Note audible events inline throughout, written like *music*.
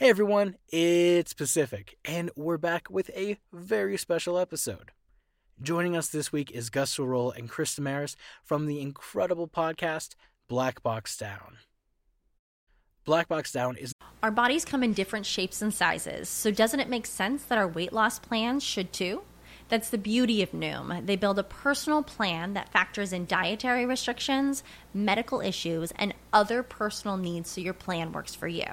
Hey everyone, it's Pacific, and we're back with a very special episode. Joining us this week is Gus Roll and Chris Demarais from the incredible podcast Black Box Down. Black Box Down is. Our bodies come in different shapes and sizes, so doesn't it make sense that our weight loss plans should too? That's the beauty of Noom. They build a personal plan that factors in dietary restrictions, medical issues, and other personal needs so your plan works for you.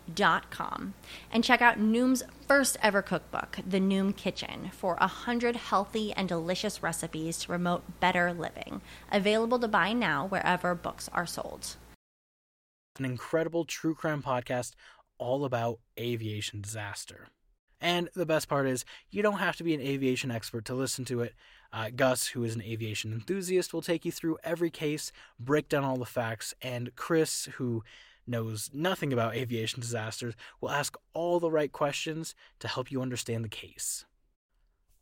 Dot com and check out Noom's first ever cookbook, The Noom Kitchen, for a hundred healthy and delicious recipes to promote better living. Available to buy now wherever books are sold. An incredible true crime podcast all about aviation disaster. And the best part is, you don't have to be an aviation expert to listen to it. Uh, Gus, who is an aviation enthusiast, will take you through every case, break down all the facts, and Chris, who knows nothing about aviation disasters, will ask all the right questions to help you understand the case.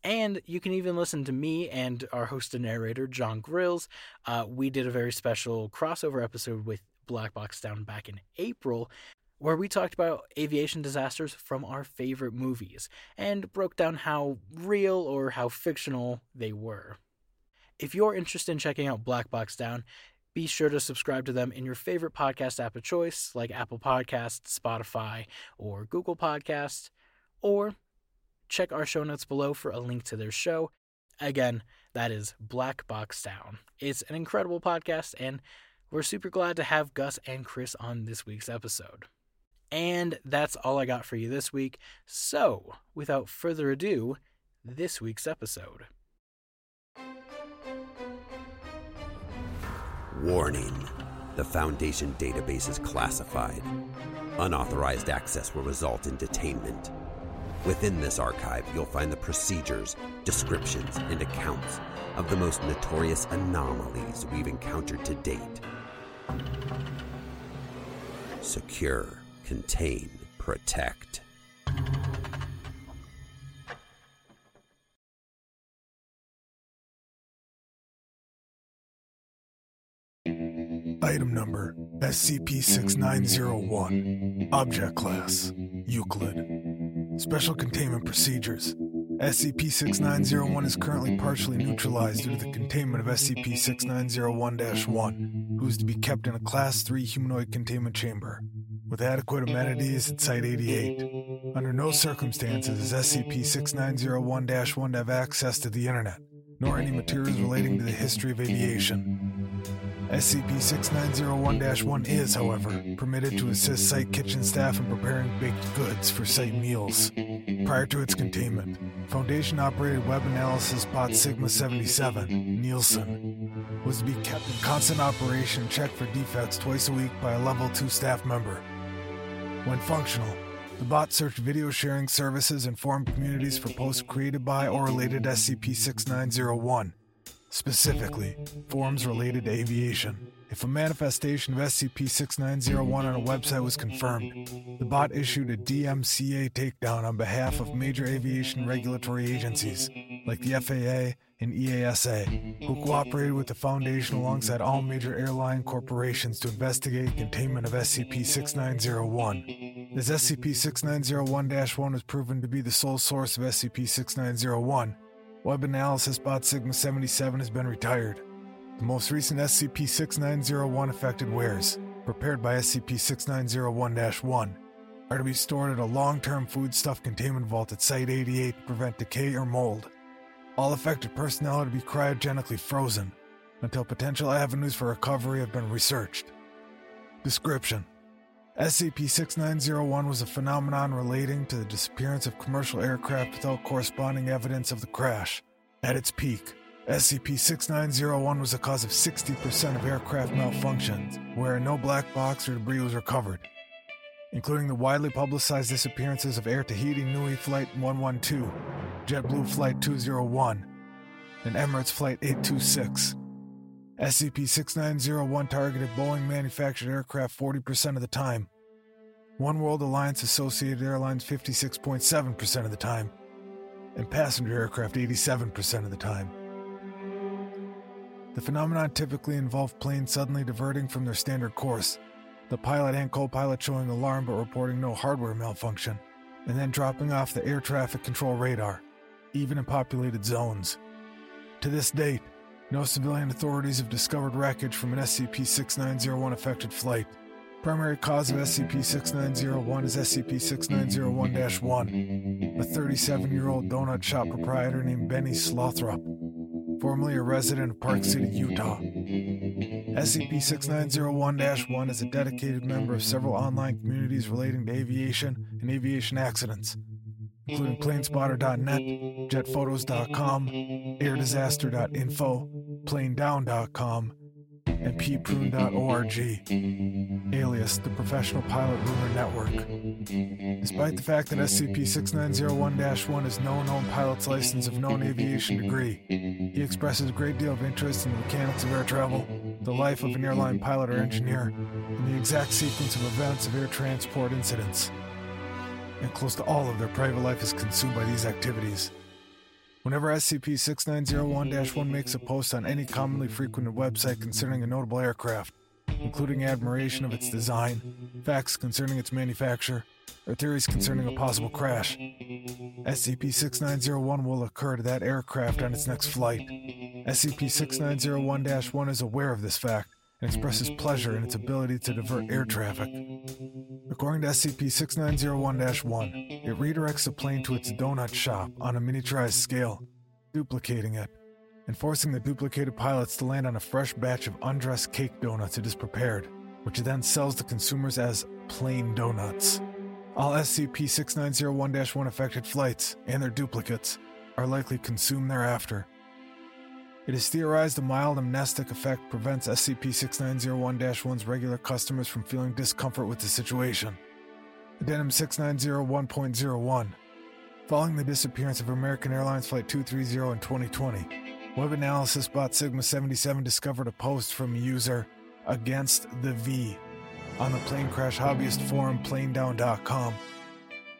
And you can even listen to me and our host and narrator, Jon Grilz. Uh, we did a very special crossover episode with Black Box Down back in April, where we talked about aviation disasters from our favorite movies and broke down how real or how fictional they were. If you're interested in checking out Black Box Down, be sure to subscribe to them in your favorite podcast app of choice, like Apple Podcasts, Spotify, or Google Podcasts, or check our show notes below for a link to their show. Again, that is Black Box Down. It's an incredible podcast, and we're super glad to have Gus and Chris on this week's episode. And that's all I got for you this week. So, without further ado, this week's episode. Warning The Foundation database is classified. Unauthorized access will result in detainment. Within this archive, you'll find the procedures, descriptions, and accounts of the most notorious anomalies we've encountered to date. Secure, contain, protect. Item number SCP 6901. Object Class Euclid. Special Containment Procedures SCP 6901 is currently partially neutralized due to the containment of SCP 6901 1, who is to be kept in a Class 3 humanoid containment chamber, with adequate amenities at Site 88. Under no circumstances is SCP 6901 1 to have access to the Internet, nor any materials relating to the history of aviation. SCP 6901 1 is, however, permitted to assist site kitchen staff in preparing baked goods for site meals. Prior to its containment, Foundation operated web analysis bot Sigma 77, Nielsen, was to be kept in constant operation checked for defects twice a week by a level 2 staff member. When functional, the bot searched video sharing services and forum communities for posts created by or related SCP 6901 specifically forums related to aviation. If a manifestation of SCP 6901 on a website was confirmed, the bot issued a DMCA takedown on behalf of major aviation regulatory agencies like the FAA and EASA, who cooperated with the Foundation alongside all major airline corporations to investigate containment of SCP 6901. As SCP 6901 1 was proven to be the sole source of SCP 6901, Web Analysis Bot Sigma 77 has been retired. The most recent SCP 6901 affected wares prepared by SCP 6901 1, are to be stored at a long term foodstuff containment vault at Site 88 to prevent decay or mold. All affected personnel are to be cryogenically frozen until potential avenues for recovery have been researched. Description SCP 6901 was a phenomenon relating to the disappearance of commercial aircraft without corresponding evidence of the crash. At its peak, SCP 6901 was the cause of 60% of aircraft malfunctions, where no black box or debris was recovered, including the widely publicized disappearances of Air Tahiti Nui Flight 112, JetBlue Flight 201, and Emirates Flight 826. SCP 6901 targeted Boeing manufactured aircraft 40% of the time, One World Alliance Associated Airlines 56.7% of the time, and passenger aircraft 87% of the time. The phenomenon typically involved planes suddenly diverting from their standard course, the pilot and co pilot showing alarm but reporting no hardware malfunction, and then dropping off the air traffic control radar, even in populated zones. To this date, no civilian authorities have discovered wreckage from an SCP 6901 affected flight. Primary cause of SCP 6901 is SCP 6901 1, a 37 year old donut shop proprietor named Benny Slothrop, formerly a resident of Park City, Utah. SCP 6901 1 is a dedicated member of several online communities relating to aviation and aviation accidents, including planespotter.net, jetphotos.com, airdisaster.info, planedown.com, and pprune.org, alias the Professional Pilot Rumor Network. Despite the fact that SCP 6901 1 is no known pilot's license of known aviation degree, he expresses a great deal of interest in the mechanics of air travel, the life of an airline pilot or engineer, and the exact sequence of events of air transport incidents. And close to all of their private life is consumed by these activities. Whenever SCP 6901 1 makes a post on any commonly frequented website concerning a notable aircraft, including admiration of its design, facts concerning its manufacture, or theories concerning a possible crash, SCP 6901 will occur to that aircraft on its next flight. SCP 6901 1 is aware of this fact and expresses pleasure in its ability to divert air traffic. According to SCP 6901 1, it redirects the plane to its donut shop on a miniaturized scale, duplicating it, and forcing the duplicated pilots to land on a fresh batch of undressed cake donuts it has prepared, which it then sells to consumers as plain donuts. All SCP 6901 1 affected flights and their duplicates are likely consumed thereafter. It is theorized a mild amnestic effect prevents SCP 6901 1's regular customers from feeling discomfort with the situation. Addendum 6901.01 Following the disappearance of American Airlines Flight 230 in 2020, web analysis bot Sigma 77 discovered a post from user Against the V on the plane crash hobbyist forum planedown.com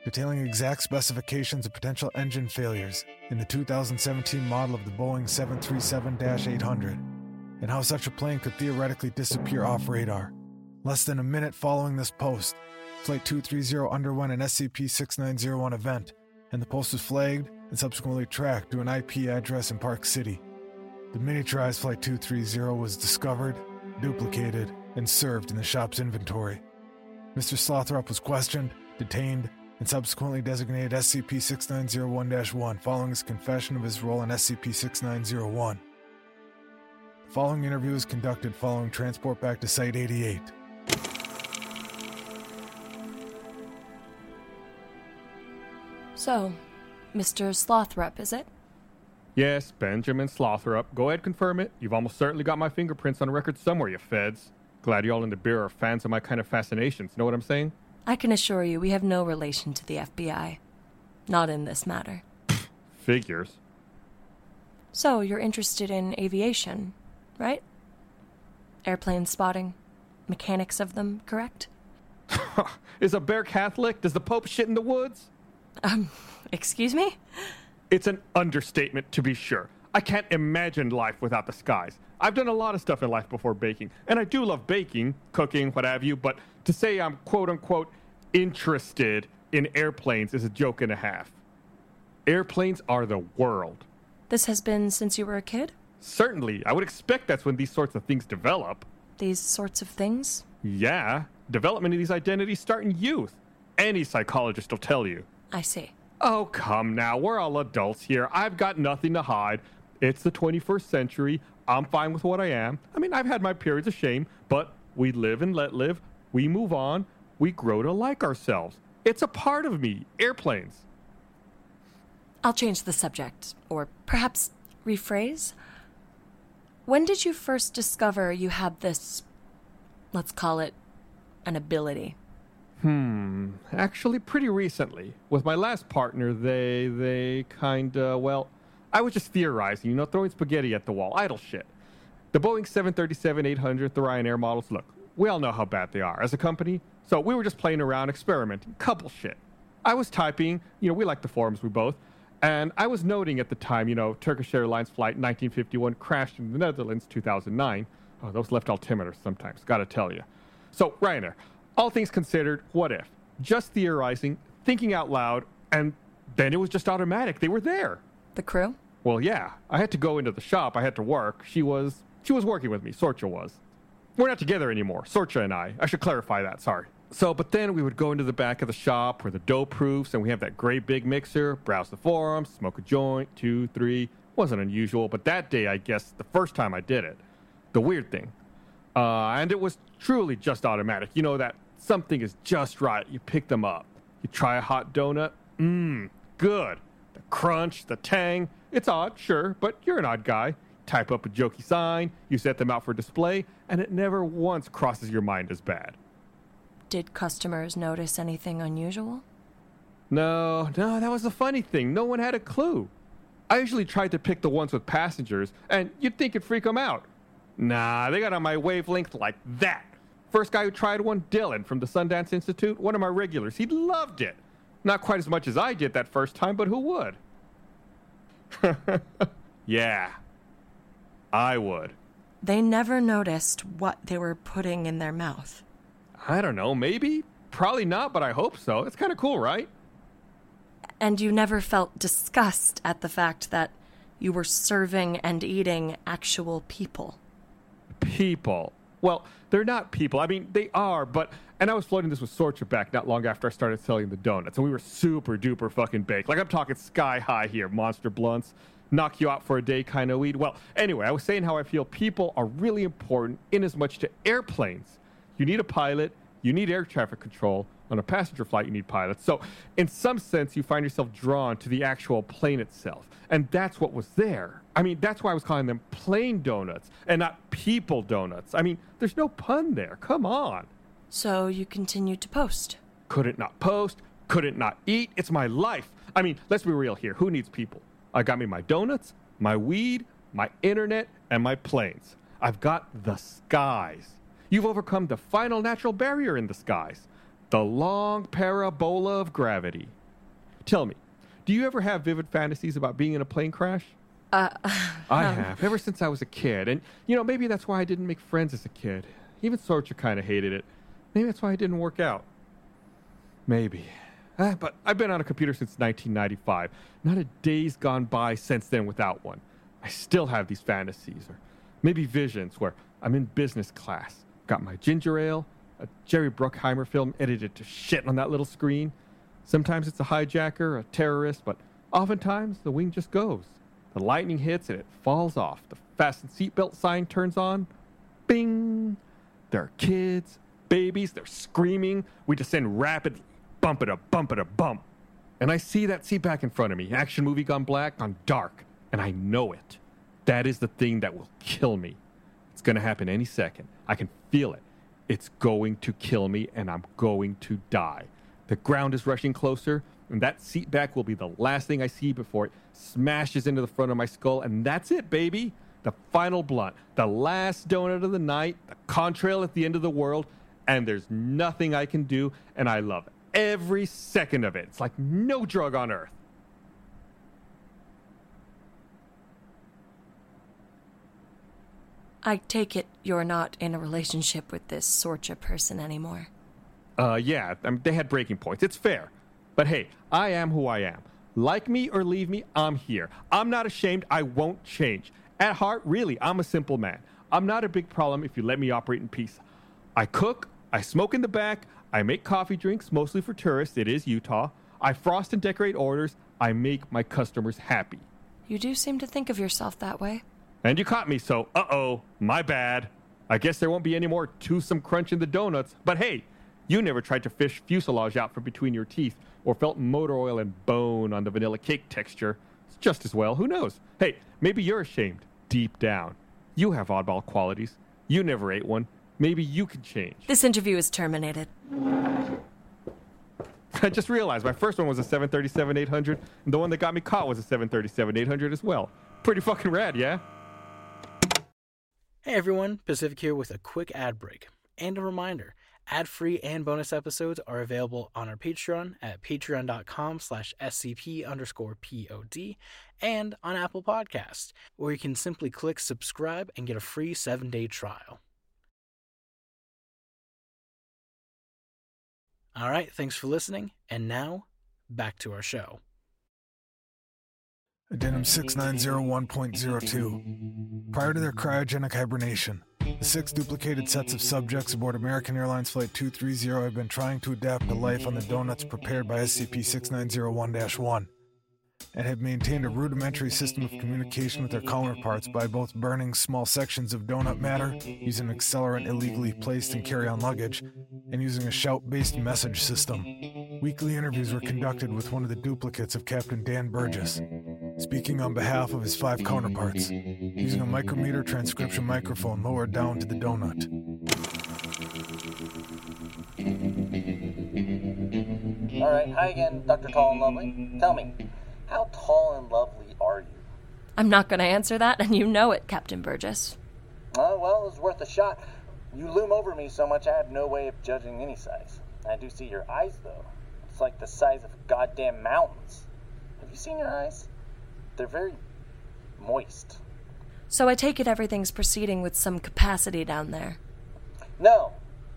detailing exact specifications of potential engine failures in the 2017 model of the Boeing 737 800 and how such a plane could theoretically disappear off radar. Less than a minute following this post, Flight 230 underwent an SCP 6901 event, and the pulse was flagged and subsequently tracked to an IP address in Park City. The miniaturized Flight 230 was discovered, duplicated, and served in the shop's inventory. Mr. Slothrop was questioned, detained, and subsequently designated SCP 6901 1 following his confession of his role in SCP 6901. The following interview was conducted following transport back to Site 88. So, Mr. Slothrop, is it? Yes, Benjamin Slothrop. Go ahead, confirm it. You've almost certainly got my fingerprints on record somewhere, you feds. Glad y'all in the Bureau are fans of my kind of fascinations. Know what I'm saying? I can assure you we have no relation to the FBI. Not in this matter. *laughs* Figures. So, you're interested in aviation, right? Airplane spotting, mechanics of them, correct? *laughs* Is a bear Catholic? Does the Pope shit in the woods? Um, excuse me? It's an understatement, to be sure. I can't imagine life without the skies. I've done a lot of stuff in life before baking, and I do love baking, cooking, what have you, but to say I'm quote unquote interested in airplanes is a joke and a half. Airplanes are the world. This has been since you were a kid? Certainly, I would expect that's when these sorts of things develop. These sorts of things? Yeah, development of these identities start in youth. Any psychologist will tell you. I see. Oh, come now. We're all adults here. I've got nothing to hide. It's the 21st century. I'm fine with what I am. I mean, I've had my periods of shame, but we live and let live. We move on. We grow to like ourselves. It's a part of me. Airplanes. I'll change the subject, or perhaps rephrase. When did you first discover you had this, let's call it, an ability? Hmm. Actually, pretty recently. With my last partner, they, they kinda, well, I was just theorizing, you know, throwing spaghetti at the wall, idle shit. The Boeing 737 800, the Ryanair models, look, we all know how bad they are as a company, so we were just playing around, experimenting, couple shit. I was typing, you know, we like the forums, we both, and I was noting at the time, you know, Turkish Airlines flight 1951 crashed in the Netherlands 2009. Oh, those left altimeters sometimes, gotta tell you. So, Ryanair, all things considered, what if? Just theorizing, thinking out loud, and then it was just automatic. They were there. The crew? Well, yeah. I had to go into the shop. I had to work. She was she was working with me. Sorcha was. We're not together anymore. Sorcha and I. I should clarify that. Sorry. So, but then we would go into the back of the shop where the dough proofs, and we have that great big mixer. Browse the forums, smoke a joint, two, three. Wasn't unusual, but that day, I guess, the first time I did it, the weird thing, uh, and it was truly just automatic. You know that something is just right. You pick them up. You try a hot donut. Mmm, good. The crunch, the tang. It's odd, sure, but you're an odd guy. Type up a jokey sign, you set them out for display, and it never once crosses your mind as bad. Did customers notice anything unusual? No, no, that was the funny thing. No one had a clue. I usually tried to pick the ones with passengers, and you'd think it'd freak them out. Nah, they got on my wavelength like that. First guy who tried one, Dylan from the Sundance Institute, one of my regulars. He loved it. Not quite as much as I did that first time, but who would? *laughs* yeah, I would. They never noticed what they were putting in their mouth. I don't know, maybe? Probably not, but I hope so. It's kind of cool, right? And you never felt disgust at the fact that you were serving and eating actual people. People. Well, they're not people. I mean, they are, but. And I was floating this with Sorcha back not long after I started selling the donuts, and we were super duper fucking baked. Like, I'm talking sky high here, monster blunts, knock you out for a day kind of weed. Well, anyway, I was saying how I feel people are really important in as much to airplanes. You need a pilot, you need air traffic control. On a passenger flight, you need pilots. So, in some sense, you find yourself drawn to the actual plane itself. And that's what was there. I mean, that's why I was calling them plane donuts and not people donuts. I mean, there's no pun there. Come on. So you continued to post. Couldn't not post, couldn't not eat. It's my life. I mean, let's be real here. Who needs people? I got me my donuts, my weed, my internet, and my planes. I've got the skies. You've overcome the final natural barrier in the skies the long parabola of gravity. Tell me, do you ever have vivid fantasies about being in a plane crash? Uh, *laughs* I have, ever since I was a kid. And, you know, maybe that's why I didn't make friends as a kid. Even Sorcha kind of hated it. Maybe that's why it didn't work out. Maybe. Ah, but I've been on a computer since 1995. Not a day's gone by since then without one. I still have these fantasies, or maybe visions, where I'm in business class, got my ginger ale, a Jerry Bruckheimer film edited to shit on that little screen. Sometimes it's a hijacker, a terrorist, but oftentimes the wing just goes. The lightning hits and it falls off. The fasten seatbelt sign turns on. Bing! There are kids, babies, they're screaming. We descend rapidly, bump it a bump it a bump. And I see that seat back in front of me. Action movie gone black, gone dark. And I know it. That is the thing that will kill me. It's going to happen any second. I can feel it. It's going to kill me, and I'm going to die. The ground is rushing closer, and that seat back will be the last thing I see before it smashes into the front of my skull, and that's it, baby. The final blunt, the last donut of the night, the contrail at the end of the world, and there's nothing I can do, and I love every second of it. It's like no drug on earth. I take it you're not in a relationship with this Sorcha person anymore. Uh, yeah, I mean, they had breaking points. It's fair. But hey, I am who I am. Like me or leave me, I'm here. I'm not ashamed. I won't change. At heart, really, I'm a simple man. I'm not a big problem if you let me operate in peace. I cook, I smoke in the back, I make coffee drinks, mostly for tourists. It is Utah. I frost and decorate orders. I make my customers happy. You do seem to think of yourself that way. And you caught me, so uh oh, my bad. I guess there won't be any more toothsome crunch in the donuts. But hey, you never tried to fish fuselage out from between your teeth or felt motor oil and bone on the vanilla cake texture. It's just as well. Who knows? Hey, maybe you're ashamed deep down. You have oddball qualities. You never ate one. Maybe you can change. This interview is terminated. *laughs* I just realized my first one was a 737 800, and the one that got me caught was a 737 800 as well. Pretty fucking rad, yeah? Hey everyone, Pacific here with a quick ad break. And a reminder, ad-free and bonus episodes are available on our Patreon at patreon.com slash scp underscore pod and on Apple Podcasts, where you can simply click subscribe and get a free seven-day trial. All right, thanks for listening, and now back to our show. Addendum 6901.02. Prior to their cryogenic hibernation, the six duplicated sets of subjects aboard American Airlines Flight 230 have been trying to adapt to life on the donuts prepared by SCP 6901 1 and have maintained a rudimentary system of communication with their counterparts by both burning small sections of donut matter, using accelerant illegally placed in carry on luggage, and using a shout based message system. Weekly interviews were conducted with one of the duplicates of Captain Dan Burgess, speaking on behalf of his five counterparts, using a micrometer transcription microphone lowered down to the donut. All right, hi again, Dr. Tall and Lovely. Tell me, how tall and lovely are you? I'm not going to answer that, and you know it, Captain Burgess. Oh, well, it was worth a shot. You loom over me so much I have no way of judging any size. I do see your eyes, though. It's like the size of goddamn mountains. Have you seen your eyes? They're very moist. So I take it everything's proceeding with some capacity down there. No,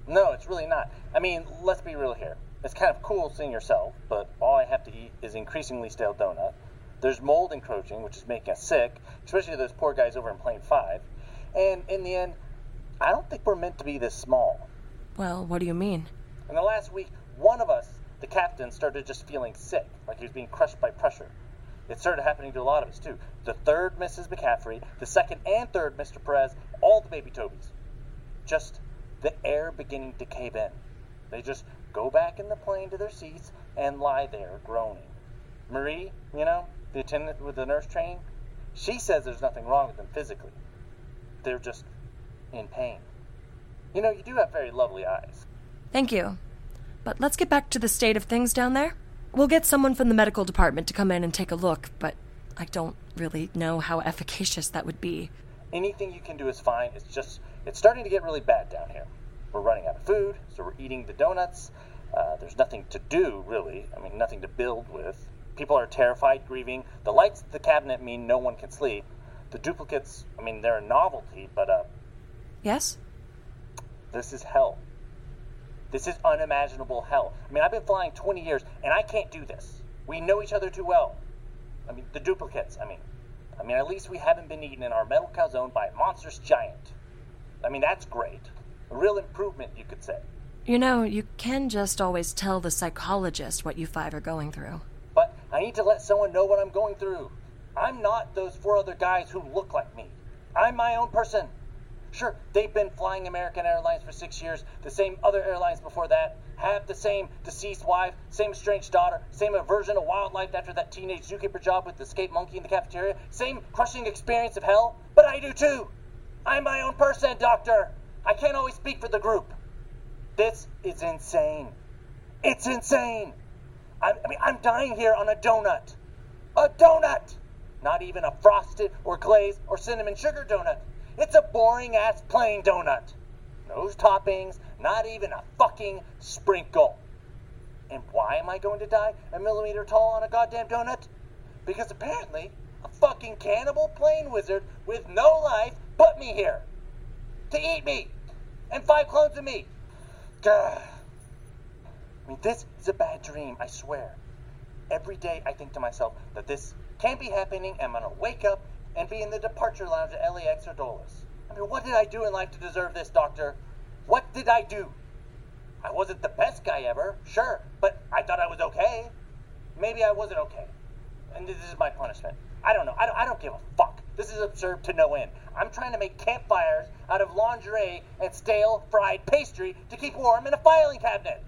no, it's really not. I mean, let's be real here. It's kind of cool seeing yourself, but all I have to eat is increasingly stale donut. There's mold encroaching, which is making us sick, especially those poor guys over in Plane 5. And in the end, I don't think we're meant to be this small. Well, what do you mean? In the last week, one of us, the captain, started just feeling sick, like he was being crushed by pressure. It started happening to a lot of us, too. The third Mrs. McCaffrey, the second and third Mr. Perez, all the baby Tobys. Just the air beginning to cave in. They just go back in the plane to their seats and lie there groaning. Marie, you know, the attendant with the nurse training, she says there's nothing wrong with them physically. They're just in pain. You know, you do have very lovely eyes. Thank you. But let's get back to the state of things down there. We'll get someone from the medical department to come in and take a look, but I don't really know how efficacious that would be. Anything you can do is fine. It's just, it's starting to get really bad down here. We're running out of food, so we're eating the donuts. Uh, there's nothing to do, really. I mean, nothing to build with. People are terrified, grieving. The lights at the cabinet mean no one can sleep. The duplicates, I mean, they're a novelty, but, uh, Yes? this is hell. This is unimaginable hell. I mean, I've been flying 20 years, and I can't do this. We know each other too well. I mean, the duplicates, I mean. I mean, at least we haven't been eaten in our metal calzone by a monstrous giant. I mean, that's great. A real improvement, you could say. You know, you can just always tell the psychologist what you five are going through. But I need to let someone know what I'm going through. I'm not those four other guys who look like me. I'm my own person. Sure, they've been flying American Airlines for six years, the same other airlines before that, have the same deceased wife, same estranged daughter, same aversion to wildlife after that teenage zookeeper job with the escaped monkey in the cafeteria, same crushing experience of hell, but I do too. I'm my own person, Doctor. I can't always speak for the group. This is insane. It's insane. I, I mean, I'm dying here on a donut. A donut! Not even a frosted or glazed or cinnamon sugar donut. It's a boring ass plain donut. No toppings, not even a fucking sprinkle. And why am I going to die a millimeter tall on a goddamn donut? Because apparently a fucking cannibal plane wizard with no life put me here to eat me and five clones of me. Gah. I mean, this is a bad dream, I swear. Every day I think to myself that this can't be happening I'm gonna wake up and be in the departure lounge at LAX or Dulles. I mean, what did I do in life to deserve this, Doctor? What did I do? I wasn't the best guy ever, sure, but I thought I was okay. Maybe I wasn't okay. And this is my punishment. I don't know. I don't, I don't give a fuck. This is absurd to no end. I'm trying to make campfires out of lingerie and stale fried pastry to keep warm in a filing cabinet.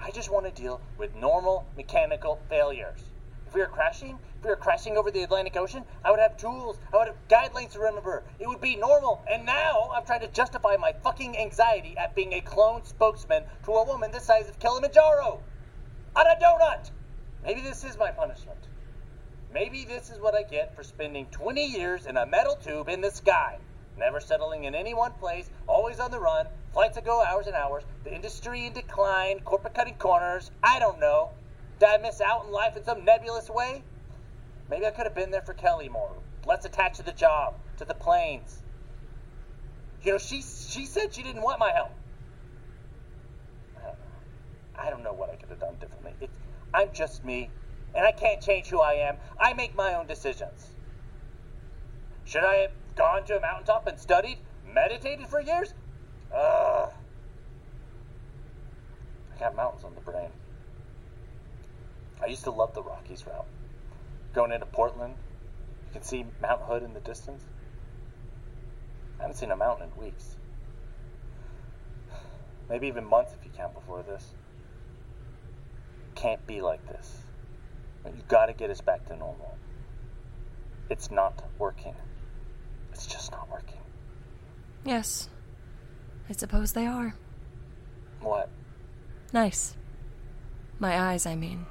I just want to deal with normal mechanical failures. If we were crashing, if we were crashing over the Atlantic Ocean, I would have tools, I would have guidelines to remember. It would be normal. And now I'm trying to justify my fucking anxiety at being a clone spokesman to a woman the size of Kilimanjaro. On a donut! Maybe this is my punishment. Maybe this is what I get for spending 20 years in a metal tube in the sky, never settling in any one place, always on the run, flights that go hours and hours, the industry in decline, corporate cutting corners. I don't know. Did I miss out in life in some nebulous way? Maybe I could have been there for Kelly more, less attached to the job, to the planes. You know, she she said she didn't want my help. I don't know. What I could have done differently. It's, I'm just me, and I can't change who I am. I make my own decisions. Should I have gone to a mountaintop and studied, meditated for years? Ugh. I got mountains on the brain. I used to love the Rockies route. Going into Portland, you can see Mount Hood in the distance. I haven't seen a mountain in weeks. Maybe even months if you count before this. Can't be like this. You gotta get us back to normal. It's not working. It's just not working. Yes. I suppose they are. What? Nice. My eyes, I mean.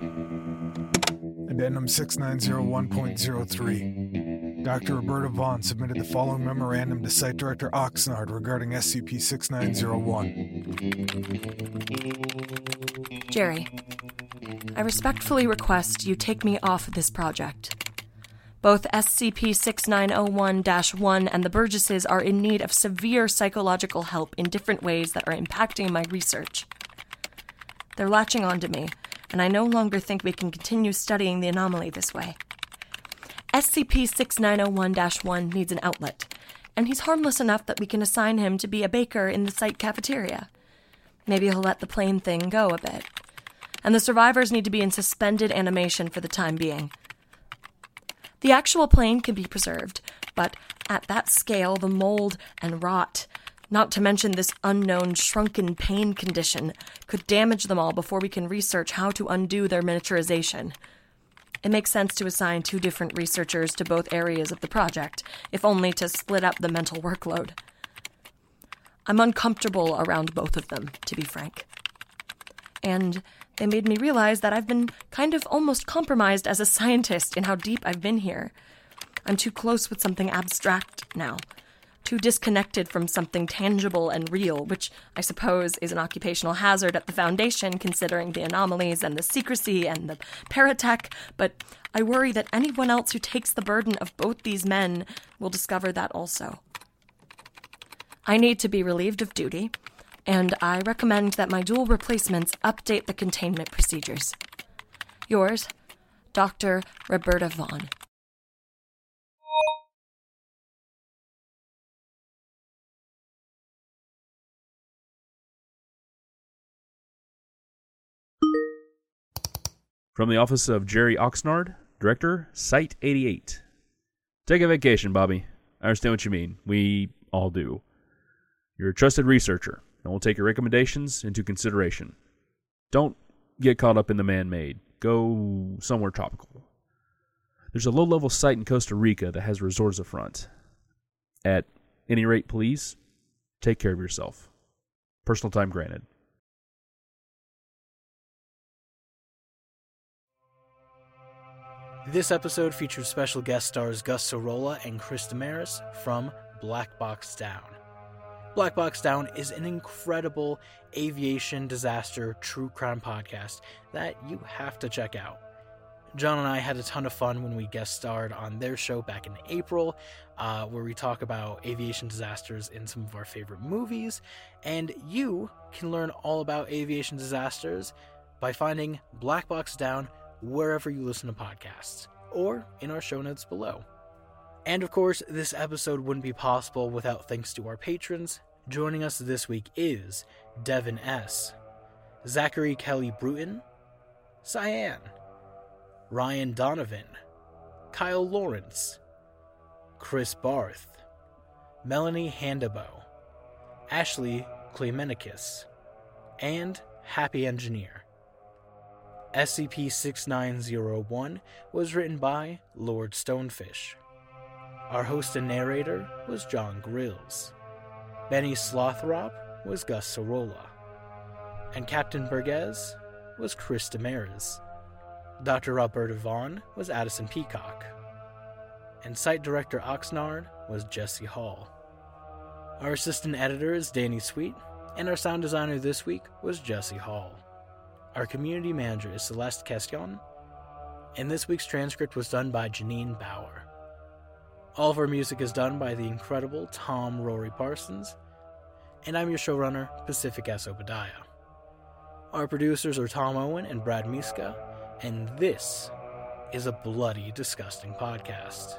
Addendum 6901.03. Dr. Roberta Vaughn submitted the following memorandum to Site Director Oxnard regarding SCP 6901. Jerry, I respectfully request you take me off this project. Both SCP 6901 1 and the Burgesses are in need of severe psychological help in different ways that are impacting my research. They're latching onto me, and I no longer think we can continue studying the anomaly this way. SCP 6901 1 needs an outlet, and he's harmless enough that we can assign him to be a baker in the site cafeteria. Maybe he'll let the plane thing go a bit. And the survivors need to be in suspended animation for the time being. The actual plane can be preserved, but at that scale, the mold and rot, not to mention this unknown shrunken pain condition, could damage them all before we can research how to undo their miniaturization. It makes sense to assign two different researchers to both areas of the project, if only to split up the mental workload. I'm uncomfortable around both of them, to be frank. And they made me realize that I've been kind of almost compromised as a scientist in how deep I've been here. I'm too close with something abstract now, too disconnected from something tangible and real, which I suppose is an occupational hazard at the Foundation considering the anomalies and the secrecy and the paratech, but I worry that anyone else who takes the burden of both these men will discover that also. I need to be relieved of duty, and I recommend that my dual replacements update the containment procedures. Yours, Dr. Roberta Vaughn. From the office of Jerry Oxnard, Director, Site 88. Take a vacation, Bobby. I understand what you mean. We all do. You're a trusted researcher, and we'll take your recommendations into consideration. Don't get caught up in the man made. Go somewhere tropical. There's a low level site in Costa Rica that has resorts front. At any rate, please, take care of yourself. Personal time granted. This episode featured special guest stars Gus Sorola and Chris Demarais from Black Box Down. Black Box Down is an incredible aviation disaster true crime podcast that you have to check out. Jon and I had a ton of fun when we guest starred on their show back in April, uh, where we talk about aviation disasters in some of our favorite movies. And you can learn all about aviation disasters by finding Black Box Down wherever you listen to podcasts or in our show notes below. And of course, this episode wouldn't be possible without thanks to our patrons Joining us this week is Devin S., Zachary Kelly Bruton, Sian, Rian Donovan, Kyle Lawrence, Chris Barth, Melanie Handebo, Ashley Kleamenakis, and Happy Engineer. SCP 6901 was written by Lord Stonefish. Our host and narrator was Jon Grilz. Benny Slothrop was Gus Sorola. And Captain Burgess was Chris Demarais. Dr. Roberta Vaughn was Addison Peacock. And Site Director Oxnard was Jesse Hall. Our assistant editor is Danny Sweet, and our sound designer this week was Jesse Hall. Our community manager is Celeste Casian, and this week's transcript was done by Janine Bower. All of our music is done by the incredible Tom Rory Parsons, and I'm your showrunner, Pacific S. Obadiah. Our producers are Tom Owen and Brad Miska, and this is a Bloody Disgusting podcast.